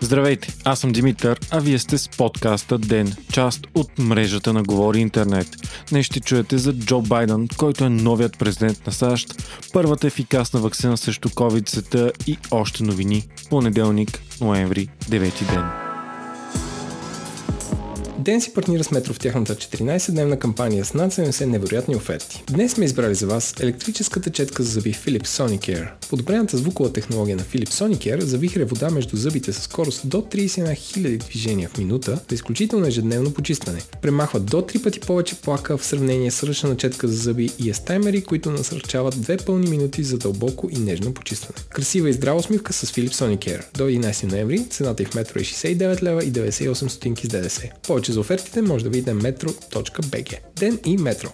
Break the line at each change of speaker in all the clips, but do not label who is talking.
Здравейте, аз съм Димитър, а вие сте с подкаста Ден, част от мрежата на Говори Интернет. Днес ще чуете за Джо Байден, който е новият президент на САЩ, първата ефикасна вакцина срещу COVID-19 и още новини. Понеделник, ноември, 9 ден.
Ден си партнира с Метро в тяхната 14-дневна кампания с над 70 невероятни оферти. Днес сме избрали за вас електрическата четка за зъби Philips Sonicare. Подобрената звукова технология на Philips Sonicare завихря вода между зъбите с скорост до 31 000 движения в минута за изключително ежедневно почистване. Премахва до 3 пъти повече плака в сравнение с ръчна четка за зъби и е с таймери, които насърчават две пълни минути за дълбоко и нежно почистване. Красива и здрава усмивка с Philips Sonicare. До 11 ноември цената и в метро е 69 лева и 98 стотинки с ДДС. Повече за офертите може да видите metro.bg. Ден и метро.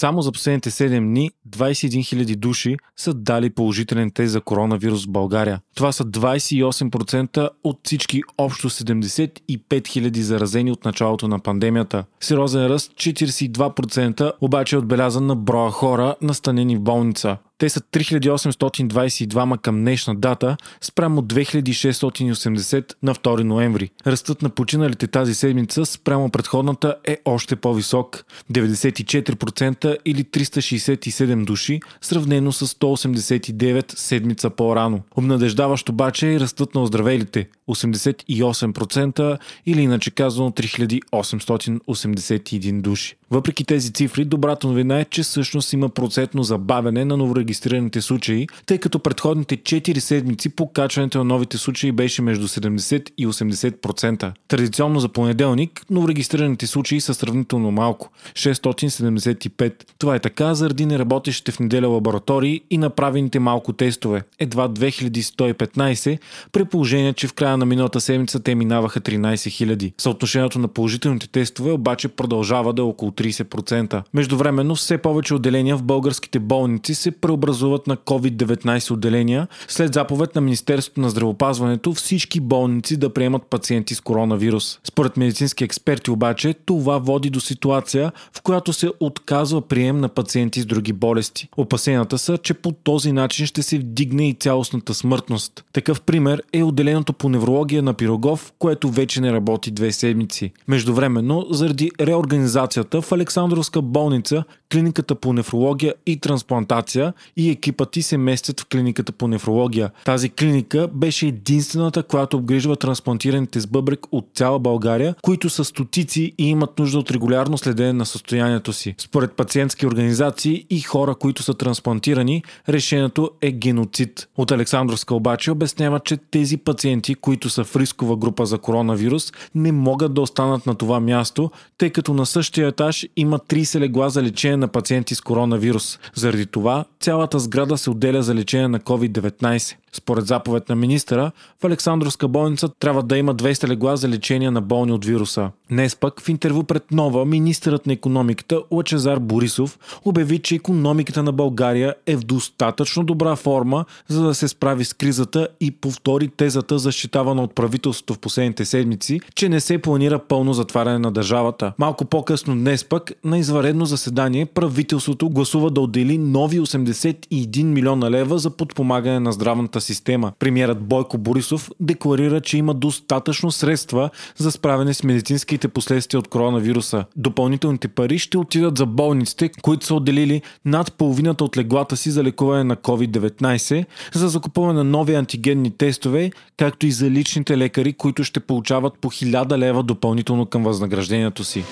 Само за последните 7 дни 21 000 души са дали положителен тест за коронавирус в България. Това са 28% от всички общо 75 000 заразени от началото на пандемията. Сериозен ръст 42% обаче е отбелязан на броя хора настанени в болница. Те са 3822 към днешна дата, спрямо 2680 на 2 ноември. Ръстът на починалите тази седмица спрямо предходната е още по-висок 94% или 367 души, сравнено с 189 седмица по-рано. Обнадеждаващ обаче е ръстът на оздравелите 88% или иначе казано 3881 души. Въпреки тези цифри, добрата новина е, че всъщност има процентно забавене на новорегистрираните случаи, тъй като предходните 4 седмици покачването на новите случаи беше между 70 и 80%. Традиционно за понеделник, новорегистрираните случаи са сравнително малко 675. Това е така заради неработещите в неделя лаборатории и направените малко тестове, едва 2115, при положение, че в края на миналата седмица те минаваха 13 000. Съотношението на положителните тестове обаче продължава да е около 30%. Междувременно все повече отделения в българските болници се преобразуват на COVID-19 отделения след заповед на Министерството на здравопазването всички болници да приемат пациенти с коронавирус. Според медицински експерти обаче това води до ситуация, в която се отказва прием на пациенти с други болести. Опасенията са, че по този начин ще се вдигне и цялостната смъртност. Такъв пример е отделението по неврология на Пирогов, което вече не работи две седмици. Междувременно, заради реорганизацията в Александровска болница, клиниката по нефрология и трансплантация и екипът ти се местят в клиниката по нефрология. Тази клиника беше единствената, която обгрижва трансплантираните с бъбрек от цяла България, които са стотици и имат нужда от регулярно следене на състоянието си. Според пациентски организации и хора, които са трансплантирани, решението е геноцид. От Александровска обаче обяснява, че тези пациенти, които са в рискова група за коронавирус, не могат да останат на това място, тъй като на същия етаж има 30 легла за лечение на пациенти с коронавирус. Заради това цялата сграда се отделя за лечение на COVID-19. Според заповед на министъра, в Александровска болница трябва да има 200 легла за лечение на болни от вируса. Днес пък в интервю пред Нова, министърът на економиката Лачезар Борисов обяви, че економиката на България е в достатъчно добра форма, за да се справи с кризата и повтори тезата, защитавана от правителството в последните седмици, че не се планира пълно затваряне на държавата. Малко по-късно днес пък на изваредно заседание правителството гласува да отдели нови 81 милиона лева за подпомагане на здравната система. Премьерът Бойко Борисов декларира, че има достатъчно средства за справяне с медицинските последствия от коронавируса. Допълнителните пари ще отидат за болниците, които са отделили над половината от леглата си за лекуване на COVID-19, за закупуване на нови антигенни тестове, както и за личните лекари, които ще получават по 1000 лева допълнително към възнаграждението си.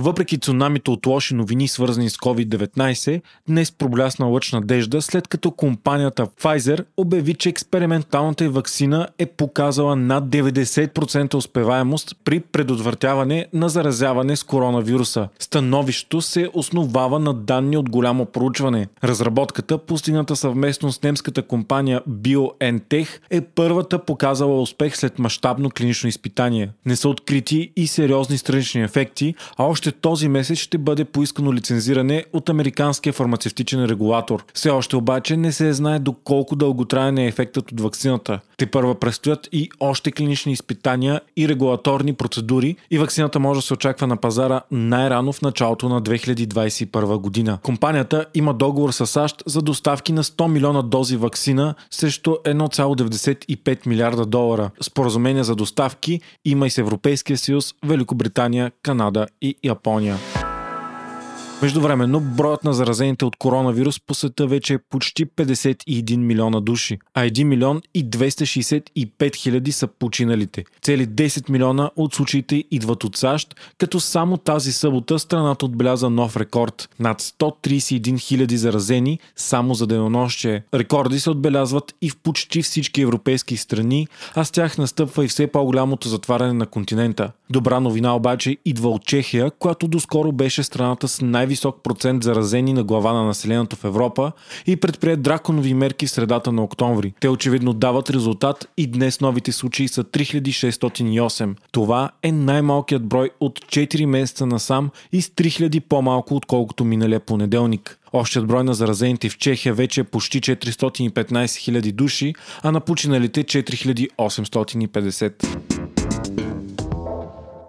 Въпреки цунамито от лоши новини, свързани с COVID-19, днес проблясна лъч надежда, след като компанията Pfizer обяви, че експерименталната вакцина е показала над 90% успеваемост при предотвратяване на заразяване с коронавируса. Становището се основава на данни от голямо проучване. Разработката, постигната съвместно с немската компания BioNTech, е първата показала успех след мащабно клинично изпитание. Не са открити и сериозни странични ефекти, а още още този месец ще бъде поискано лицензиране от американския фармацевтичен регулатор. Все още обаче не се знае доколко дълготраен е ефектът от вакцината. Те първа предстоят и още клинични изпитания и регулаторни процедури и вакцината може да се очаква на пазара най-рано в началото на 2021 година. Компанията има договор с САЩ за доставки на 100 милиона дози вакцина срещу 1,95 милиарда долара. Споразумения за доставки има и с Европейския съюз, Великобритания, Канада и Япония. Междувременно, броят на заразените от коронавирус по света вече е почти 51 милиона души, а 1 милион и 265 хиляди са починалите. Цели 10 милиона от случаите идват от САЩ, като само тази събота страната отбеляза нов рекорд – над 131 хиляди заразени само за денонощие. Рекорди се отбелязват и в почти всички европейски страни, а с тях настъпва и все по-голямото затваряне на континента. Добра новина обаче идва от Чехия, която доскоро беше страната с най най-висок процент заразени на глава на населението в Европа и предприе драконови мерки в средата на октомври. Те очевидно дават резултат и днес новите случаи са 3608. Това е най-малкият брой от 4 месеца насам и с 3000 по-малко отколкото миналия понеделник. Общият брой на заразените в Чехия вече е почти 415 000 души, а на починалите 4850.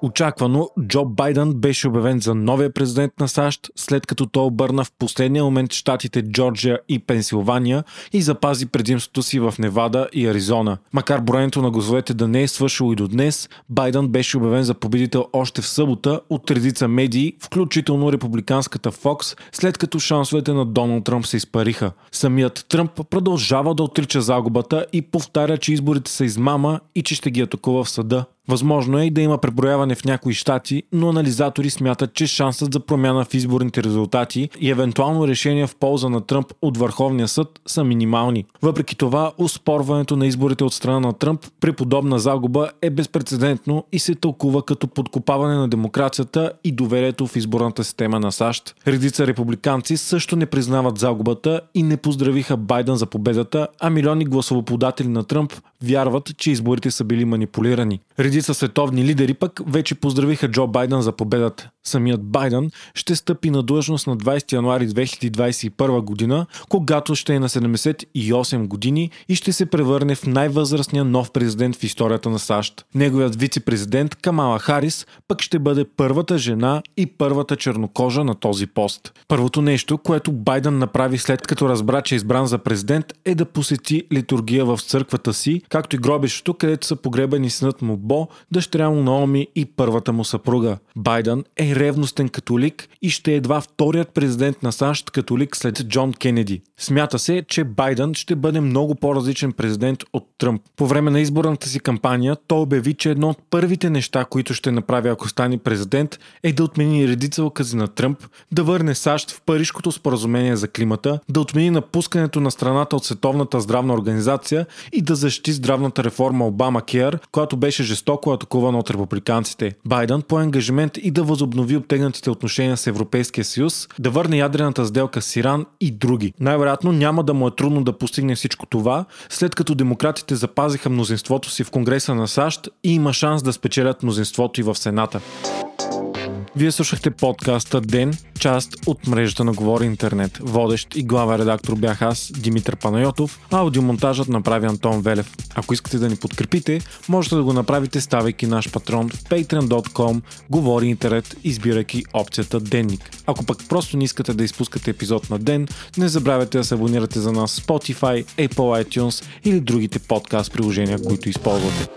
Очаквано, Джо Байден беше обявен за новия президент на САЩ, след като той обърна в последния момент щатите Джорджия и Пенсилвания и запази предимството си в Невада и Аризона. Макар броенето на гласовете да не е свършило и до днес, Байден беше обявен за победител още в събота от редица медии, включително републиканската Fox, след като шансовете на Доналд Тръмп се изпариха. Самият Тръмп продължава да отрича загубата и повтаря, че изборите са измама и че ще ги атакува в съда. Възможно е и да има преброяване в някои щати, но анализатори смятат, че шансът за промяна в изборните резултати и евентуално решение в полза на Тръмп от Върховния съд са минимални. Въпреки това, успорването на изборите от страна на Тръмп при подобна загуба е безпредседентно и се тълкува като подкопаване на демокрацията и доверието в изборната система на САЩ. Редица републиканци също не признават загубата и не поздравиха Байден за победата, а милиони гласовоподатели на Тръмп вярват, че изборите са били манипулирани. Редица световни лидери пък вече поздравиха Джо Байден за победата. Самият Байден ще стъпи на длъжност на 20 януари 2021 година, когато ще е на 78 години и ще се превърне в най-възрастния нов президент в историята на САЩ. Неговият вице-президент Камала Харис пък ще бъде първата жена и първата чернокожа на този пост. Първото нещо, което Байден направи след като разбра, че е избран за президент, е да посети литургия в църквата си, както и гробището, където са погребани синът му Бо, дъщеря му Наоми и първата му съпруга. Байден е ревностен католик и ще е едва вторият президент на САЩ католик след Джон Кенеди. Смята се, че Байден ще бъде много по-различен президент от Тръмп. По време на изборната си кампания той обяви, че едно от първите неща, които ще направи ако стане президент, е да отмени редица укази на Тръмп, да върне САЩ в Парижкото споразумение за климата, да отмени напускането на страната от Световната здравна организация и да защити здравната реформа Обама Кер, която беше жестоко атакувана от републиканците. Байден по ангажимент и да възобнови обтегнатите отношения с Европейския съюз, да върне ядрената сделка с Иран и други. Най-вероятно няма да му е трудно да постигне всичко това, след като демократите запазиха мнозинството си в Конгреса на САЩ и има шанс да спечелят мнозинството и в Сената. Вие слушахте подкаста Ден, част от мрежата на Говори Интернет. Водещ и глава редактор бях аз, Димитър Панайотов, а аудиомонтажът направи Антон Велев. Ако искате да ни подкрепите, можете да го направите ставайки наш патрон в patreon.com Говори Интернет, избирайки опцията Денник. Ако пък просто не искате да изпускате епизод на ден, не забравяйте да се абонирате за нас в Spotify, Apple iTunes или другите подкаст приложения, които използвате.